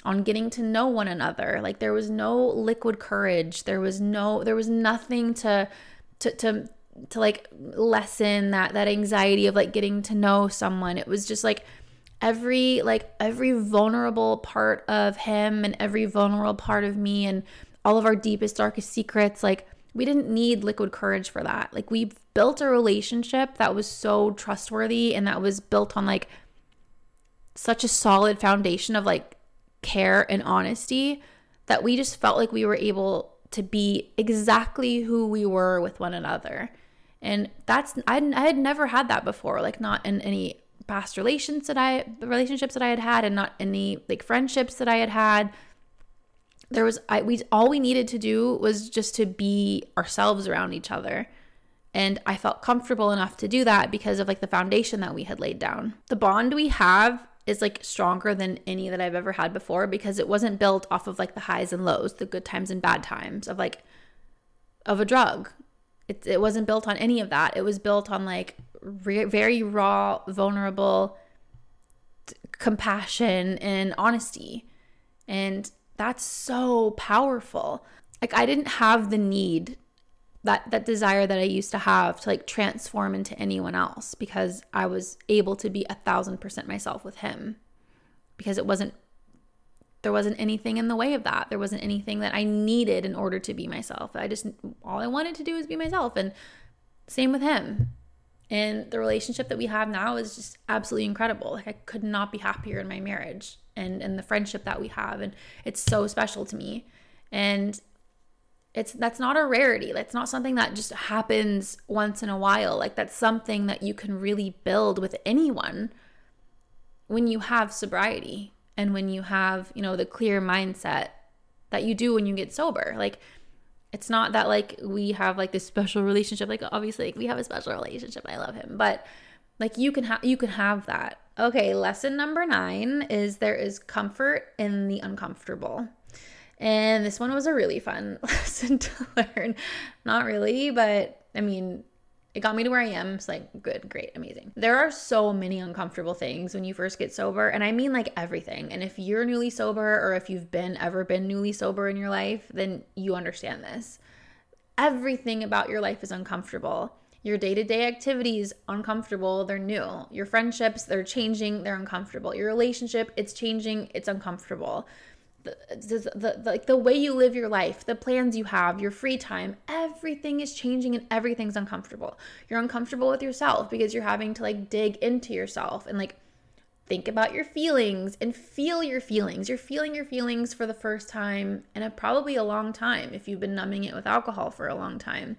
on getting to know one another like there was no liquid courage there was no there was nothing to to to to like lessen that that anxiety of like getting to know someone. It was just like every like every vulnerable part of him and every vulnerable part of me and all of our deepest darkest secrets like we didn't need liquid courage for that. Like we built a relationship that was so trustworthy and that was built on like such a solid foundation of like care and honesty that we just felt like we were able to be exactly who we were with one another. And that's I I had never had that before, like not in any past relations that I relationships that I had had and not any like friendships that I had had. There was I we all we needed to do was just to be ourselves around each other. And I felt comfortable enough to do that because of like the foundation that we had laid down. The bond we have is like stronger than any that I've ever had before because it wasn't built off of like the highs and lows, the good times and bad times of like of a drug. It, it wasn't built on any of that. It was built on like re- very raw, vulnerable t- compassion and honesty. And that's so powerful. Like I didn't have the need that that desire that I used to have to like transform into anyone else because I was able to be a thousand percent myself with him because it wasn't there wasn't anything in the way of that. There wasn't anything that I needed in order to be myself. I just all I wanted to do was be myself and same with him. And the relationship that we have now is just absolutely incredible. Like I could not be happier in my marriage and and the friendship that we have and it's so special to me. And it's that's not a rarity. That's not something that just happens once in a while. Like that's something that you can really build with anyone when you have sobriety and when you have you know the clear mindset that you do when you get sober. Like it's not that like we have like this special relationship. Like obviously like, we have a special relationship. I love him. But like you can have you can have that. Okay lesson number 9 is there is comfort in the uncomfortable and this one was a really fun lesson to learn. Not really, but I mean, it got me to where I am. It's like good, great, amazing. There are so many uncomfortable things when you first get sober, and I mean like everything. And if you're newly sober or if you've been ever been newly sober in your life, then you understand this. Everything about your life is uncomfortable. Your day-to-day activities uncomfortable, they're new. Your friendships, they're changing, they're uncomfortable. Your relationship, it's changing, it's uncomfortable the, the, the, like the way you live your life, the plans you have, your free time, everything is changing and everything's uncomfortable. You're uncomfortable with yourself because you're having to like dig into yourself and like think about your feelings and feel your feelings. You're feeling your feelings for the first time in a, probably a long time if you've been numbing it with alcohol for a long time.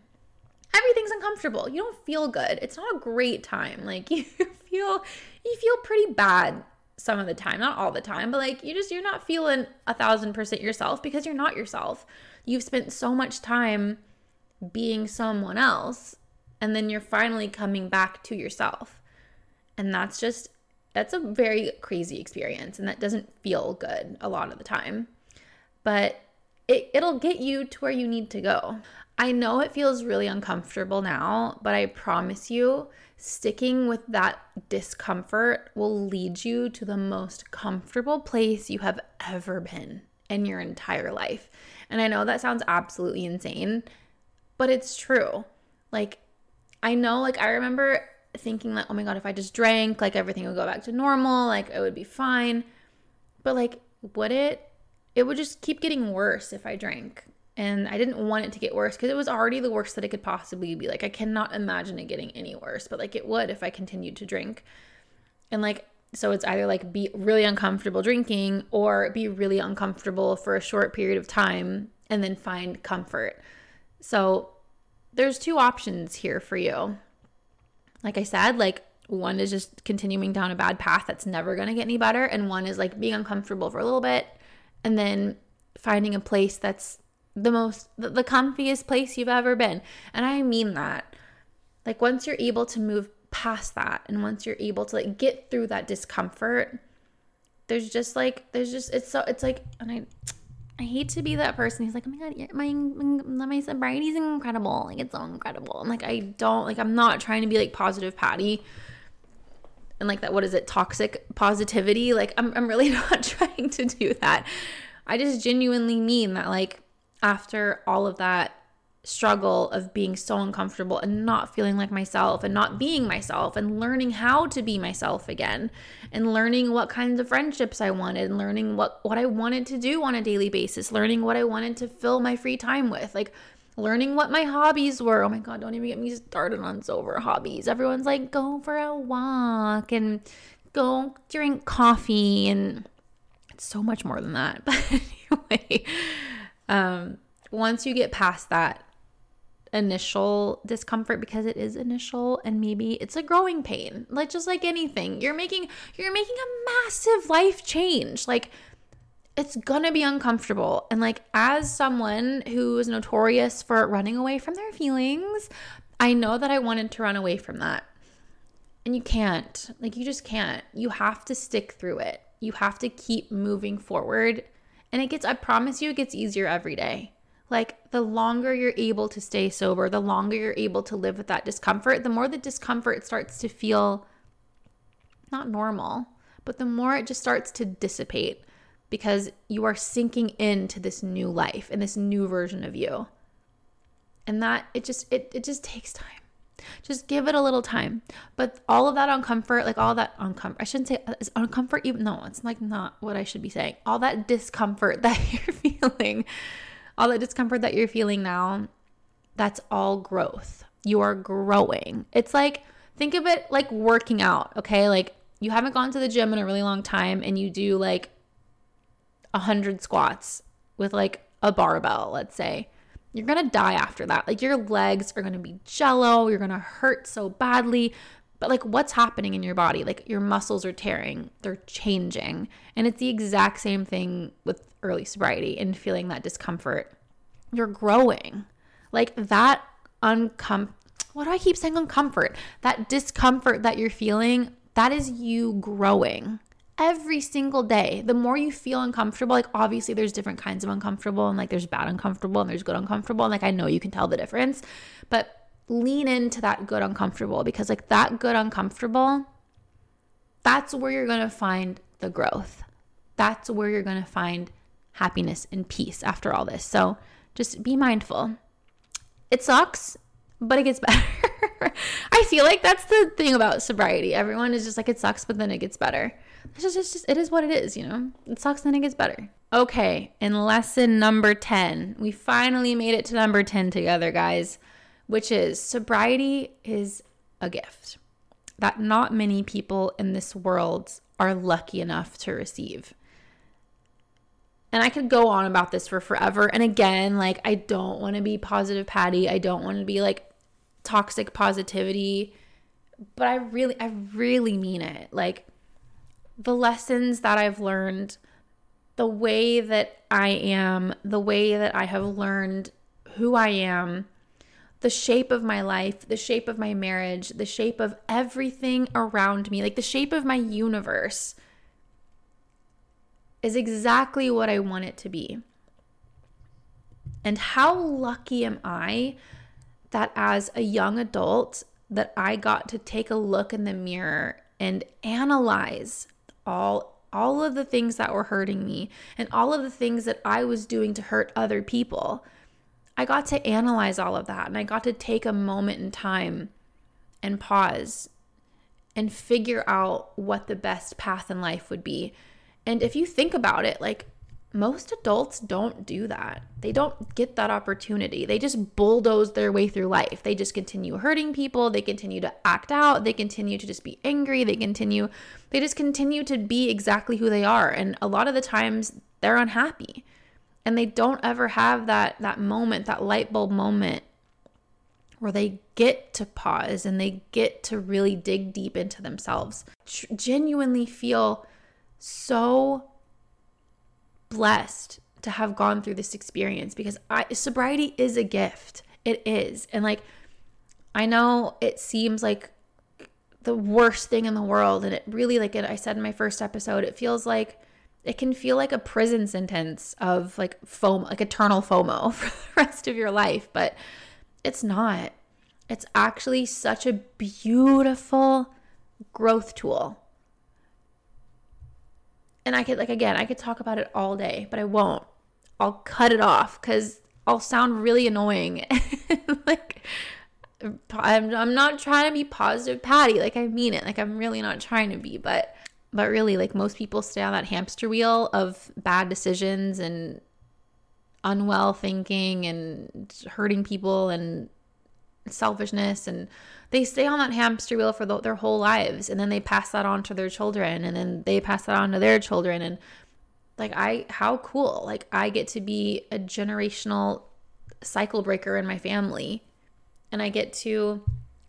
Everything's uncomfortable. You don't feel good. It's not a great time. Like you feel you feel pretty bad some of the time, not all the time, but like you just, you're not feeling a thousand percent yourself because you're not yourself. You've spent so much time being someone else, and then you're finally coming back to yourself. And that's just, that's a very crazy experience, and that doesn't feel good a lot of the time. But it, it'll get you to where you need to go. I know it feels really uncomfortable now, but I promise you, sticking with that discomfort will lead you to the most comfortable place you have ever been in your entire life. And I know that sounds absolutely insane, but it's true. Like, I know, like, I remember thinking that, oh my God, if I just drank, like, everything would go back to normal, like, it would be fine. But, like, would it? It would just keep getting worse if I drank and I didn't want it to get worse because it was already the worst that it could possibly be. Like I cannot imagine it getting any worse, but like it would if I continued to drink. And like so it's either like be really uncomfortable drinking or be really uncomfortable for a short period of time and then find comfort. So there's two options here for you. Like I said, like one is just continuing down a bad path that's never going to get any better and one is like being uncomfortable for a little bit and then finding a place that's the most the, comfiest place you've ever been. And i mean that. Like once you're able to move past that and once you're able to like get through that discomfort there's just like there's just it's so it's like and i i hate to be that person who's like oh my god my my, sobriety is incredible. Like it's so incredible. I'm like i don't like i'm not trying to be like positive patty and like that what is it toxic positivity? Like i'm, I'm really not trying to do that. I just genuinely mean that like after all of that struggle of being so uncomfortable and not feeling like myself and not being myself and learning how to be myself again and learning what kinds of friendships I wanted and learning what what I wanted to do on a daily basis learning what I wanted to fill my free time with like learning what my hobbies were. Oh my god don't even get me started on sober hobbies. Everyone's like go for a walk and go drink coffee and it's so much more than that. But anyway um, once you get past that initial discomfort because it is initial and maybe it's a growing pain like just like anything you're making you're making a massive life change like it's gonna be uncomfortable and like as someone who is notorious for running away from their feelings I know that I wanted to run away from that. And you can't. Like, you just can't. You have to stick through it. You have to keep moving forward. And it gets, I promise you, it gets easier every day. Like, the longer you're able to stay sober, the longer you're able to live with that discomfort, the more the discomfort starts to feel not normal, but the more it just starts to dissipate because you are sinking into this new life and this new version of you. And that it just it it just takes time. Just give it a little time. But all of that uncomfort, like all that uncomfort, I shouldn't say uh, is uncomfort even no, it's like not what I should be saying. All that discomfort that you're feeling, all that discomfort that you're feeling now, that's all growth. You are growing. It's like think of it like working out, okay? Like you haven't gone to the gym in a really long time and you do like a hundred squats with like a barbell, let's say, you're gonna die after that. Like your legs are gonna be jello, you're gonna hurt so badly. But like what's happening in your body? Like your muscles are tearing, they're changing. And it's the exact same thing with early sobriety and feeling that discomfort. You're growing. Like that uncom what do I keep saying uncomfort? That discomfort that you're feeling that is you growing every single day. The more you feel uncomfortable, like obviously there's different kinds of uncomfortable and like there's bad uncomfortable and there's good uncomfortable. And like I know you can tell the difference, but lean into that good uncomfortable because like that good uncomfortable, that's where you're going to find the growth. That's where you're going to find happiness and peace after all this. So just be mindful. It sucks, but it gets better. I feel like that's the thing about sobriety. Everyone is just like, it sucks, but then it gets better. It's just, it's just, it is what it is, you know? It sucks, then it gets better. Okay, in lesson number 10, we finally made it to number 10 together, guys, which is sobriety is a gift that not many people in this world are lucky enough to receive. And I could go on about this for forever. And again, like, I don't want to be positive Patty. I don't want to be like toxic positivity, but I really, I really mean it. Like the lessons that I've learned, the way that I am, the way that I have learned who I am, the shape of my life, the shape of my marriage, the shape of everything around me, like the shape of my universe is exactly what I want it to be. And how lucky am I that as a young adult that I got to take a look in the mirror and analyze all all of the things that were hurting me and all of the things that I was doing to hurt other people. I got to analyze all of that and I got to take a moment in time and pause and figure out what the best path in life would be. And if you think about it, like most adults don't do that. They don't get that opportunity. They just bulldoze their way through life. They just continue hurting people. They continue to act out. They continue to just be angry. They continue, they just continue to be exactly who they are. And a lot of the times they're unhappy and they don't ever have that, that moment, that light bulb moment where they get to pause and they get to really dig deep into themselves, genuinely feel so blessed to have gone through this experience because I sobriety is a gift. It is. And like I know it seems like the worst thing in the world and it really like I said in my first episode, it feels like it can feel like a prison sentence of like FOMO, like eternal FOMO for the rest of your life, but it's not. It's actually such a beautiful growth tool and I could like again, I could talk about it all day, but I won't. I'll cut it off cuz I'll sound really annoying. like I'm I'm not trying to be positive Patty, like I mean it. Like I'm really not trying to be, but but really like most people stay on that hamster wheel of bad decisions and unwell thinking and hurting people and selfishness and they stay on that hamster wheel for the, their whole lives and then they pass that on to their children and then they pass that on to their children and like I how cool. Like I get to be a generational cycle breaker in my family and I get to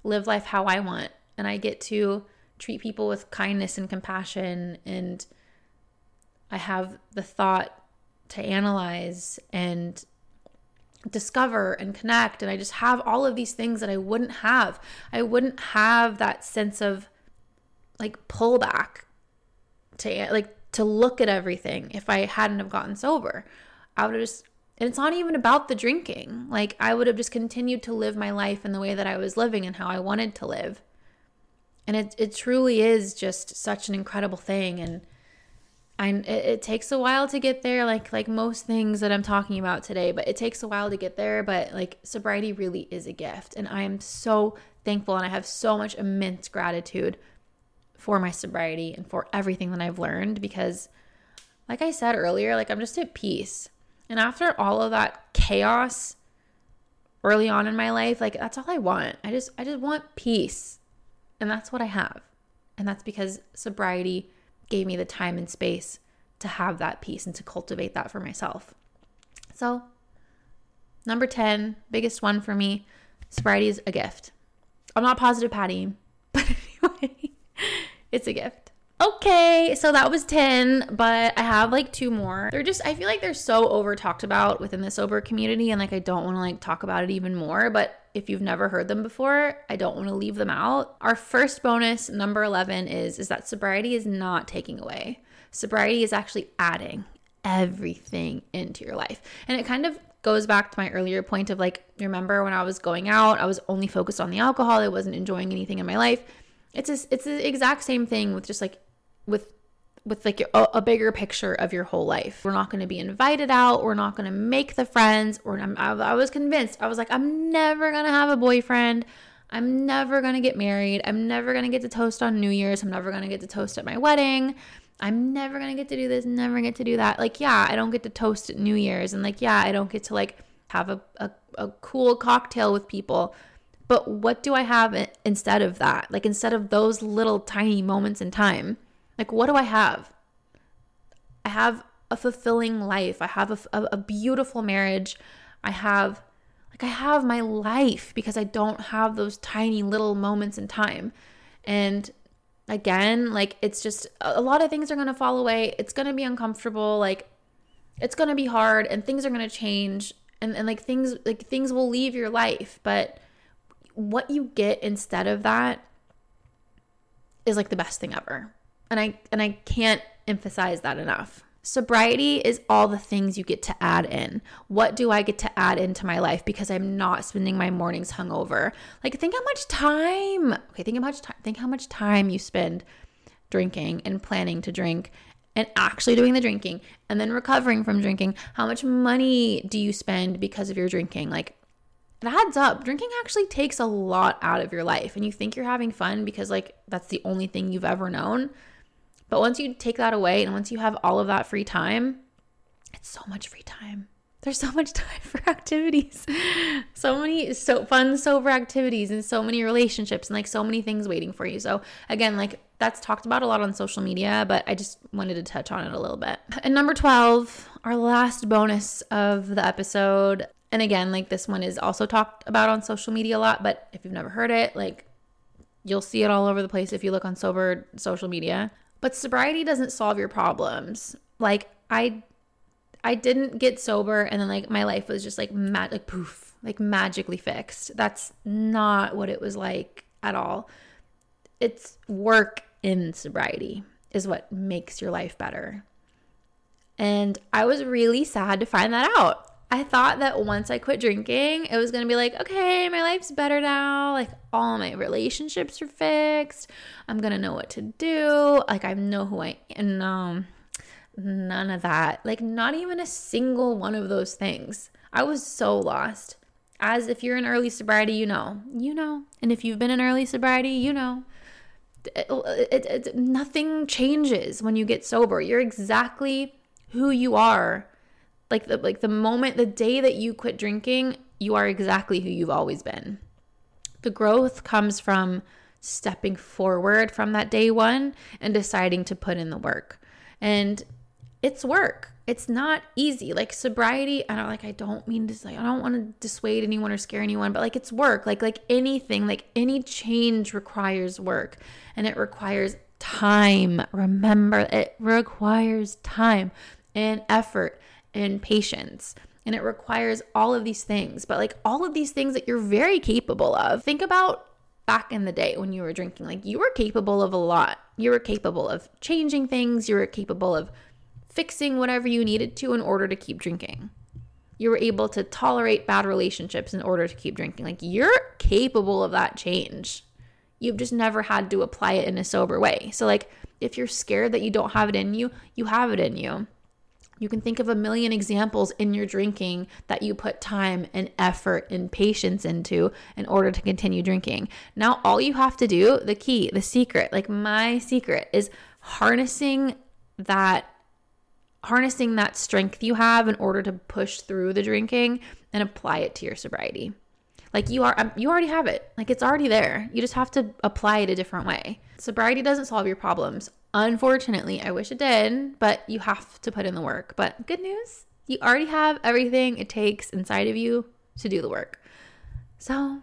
live life how I want and I get to treat people with kindness and compassion and I have the thought to analyze and discover and connect and I just have all of these things that I wouldn't have. I wouldn't have that sense of like pullback to like to look at everything if I hadn't have gotten sober. I would have just and it's not even about the drinking. Like I would have just continued to live my life in the way that I was living and how I wanted to live. And it it truly is just such an incredible thing and I it, it takes a while to get there like like most things that I'm talking about today, but it takes a while to get there, but like sobriety really is a gift and I am so thankful and I have so much immense gratitude for my sobriety and for everything that I've learned because like I said earlier, like I'm just at peace. And after all of that chaos early on in my life, like that's all I want. I just I just want peace. And that's what I have. And that's because sobriety gave me the time and space to have that peace and to cultivate that for myself. So, number 10, biggest one for me, sobriety is a gift. I'm not positive Patty, but anyway, it's a gift. Okay, so that was 10, but I have like two more. They're just, I feel like they're so over talked about within the sober community, and like I don't want to like talk about it even more. But if you've never heard them before, I don't want to leave them out. Our first bonus, number 11, is, is that sobriety is not taking away, sobriety is actually adding everything into your life. And it kind of goes back to my earlier point of like, remember when I was going out, I was only focused on the alcohol, I wasn't enjoying anything in my life it's a, it's the exact same thing with just like with with like a, a bigger picture of your whole life. We're not going to be invited out. We're not going to make the friends. Or I, I was convinced. I was like, I'm never going to have a boyfriend. I'm never going to get married. I'm never going to get to toast on New Year's. I'm never going to get to toast at my wedding. I'm never going to get to do this, never get to do that. Like, yeah, I don't get to toast at New Year's. And like, yeah, I don't get to like have a, a, a cool cocktail with people. But what do I have instead of that? Like, instead of those little tiny moments in time, like, what do I have? I have a fulfilling life. I have a, a, a beautiful marriage. I have, like, I have my life because I don't have those tiny little moments in time. And again, like, it's just a lot of things are going to fall away. It's going to be uncomfortable. Like, it's going to be hard and things are going to change. And, and like things like things will leave your life but what you get instead of that is like the best thing ever. And I and I can't emphasize that enough. Sobriety is all the things you get to add in. What do I get to add into my life because I'm not spending my mornings hungover? Like think how much time. Okay, think how much time think how much time you spend drinking and planning to drink and actually doing the drinking and then recovering from drinking. How much money do you spend because of your drinking? Like it adds up. Drinking actually takes a lot out of your life, and you think you're having fun because, like, that's the only thing you've ever known. But once you take that away and once you have all of that free time, it's so much free time. There's so much time for activities. So many so fun sober activities and so many relationships and like so many things waiting for you. So again, like that's talked about a lot on social media, but I just wanted to touch on it a little bit. And number 12, our last bonus of the episode, and again, like this one is also talked about on social media a lot, but if you've never heard it, like you'll see it all over the place if you look on sober social media. But sobriety doesn't solve your problems. Like I I didn't get sober and then like my life was just like mad like poof, like magically fixed. That's not what it was like at all. It's work in sobriety is what makes your life better. And I was really sad to find that out. I thought that once I quit drinking, it was going to be like, okay, my life's better now. Like all my relationships are fixed. I'm going to know what to do. Like I know who I am. No, um, none of that. Like not even a single one of those things. I was so lost. As if you're in early sobriety, you know, you know. And if you've been in early sobriety, you know. It, it, it, nothing changes when you get sober. You're exactly who you are like the like the moment the day that you quit drinking you are exactly who you've always been. The growth comes from stepping forward from that day one and deciding to put in the work. And it's work. It's not easy. Like sobriety i don't like i don't mean to say i don't want to dissuade anyone or scare anyone but like it's work. Like like anything like any change requires work. And it requires time. Remember it requires time and effort and patience. and it requires all of these things, but like all of these things that you're very capable of. Think about back in the day when you were drinking, like you were capable of a lot. You were capable of changing things, you were capable of fixing whatever you needed to in order to keep drinking. You were able to tolerate bad relationships in order to keep drinking. Like you're capable of that change. You've just never had to apply it in a sober way. So, like, if you're scared that you don't have it in you, you have it in you. You can think of a million examples in your drinking that you put time and effort and patience into in order to continue drinking. Now, all you have to do, the key, the secret, like my secret, is harnessing that harnessing that strength you have in order to push through the drinking and apply it to your sobriety. Like you are um, you already have it. Like it's already there. You just have to apply it a different way. Sobriety doesn't solve your problems. Unfortunately, I wish it did, but you have to put in the work. But good news, you already have everything it takes inside of you to do the work. So,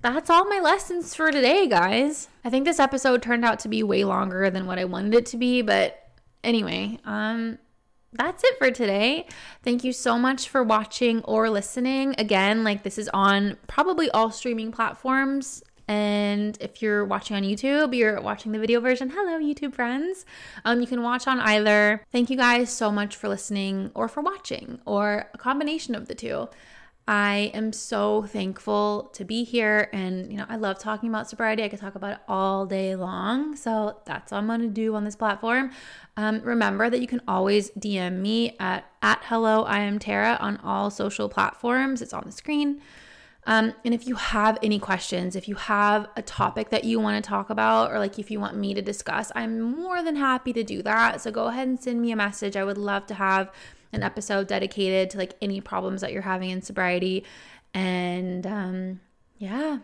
that's all my lessons for today, guys. I think this episode turned out to be way longer than what I wanted it to be, but anyway, um that's it for today. Thank you so much for watching or listening. Again, like this is on probably all streaming platforms. And if you're watching on YouTube, you're watching the video version. Hello, YouTube friends. Um, you can watch on either. Thank you guys so much for listening or for watching or a combination of the two. I am so thankful to be here. And, you know, I love talking about sobriety. I could talk about it all day long. So that's what I'm going to do on this platform. Um, remember that you can always DM me at, at hello, I am Tara on all social platforms. It's on the screen. Um, and if you have any questions, if you have a topic that you want to talk about, or like if you want me to discuss, I'm more than happy to do that. So go ahead and send me a message. I would love to have an episode dedicated to like any problems that you're having in sobriety. And um, yeah,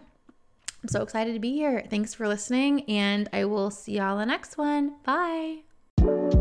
I'm so excited to be here. Thanks for listening, and I will see y'all the next one. Bye.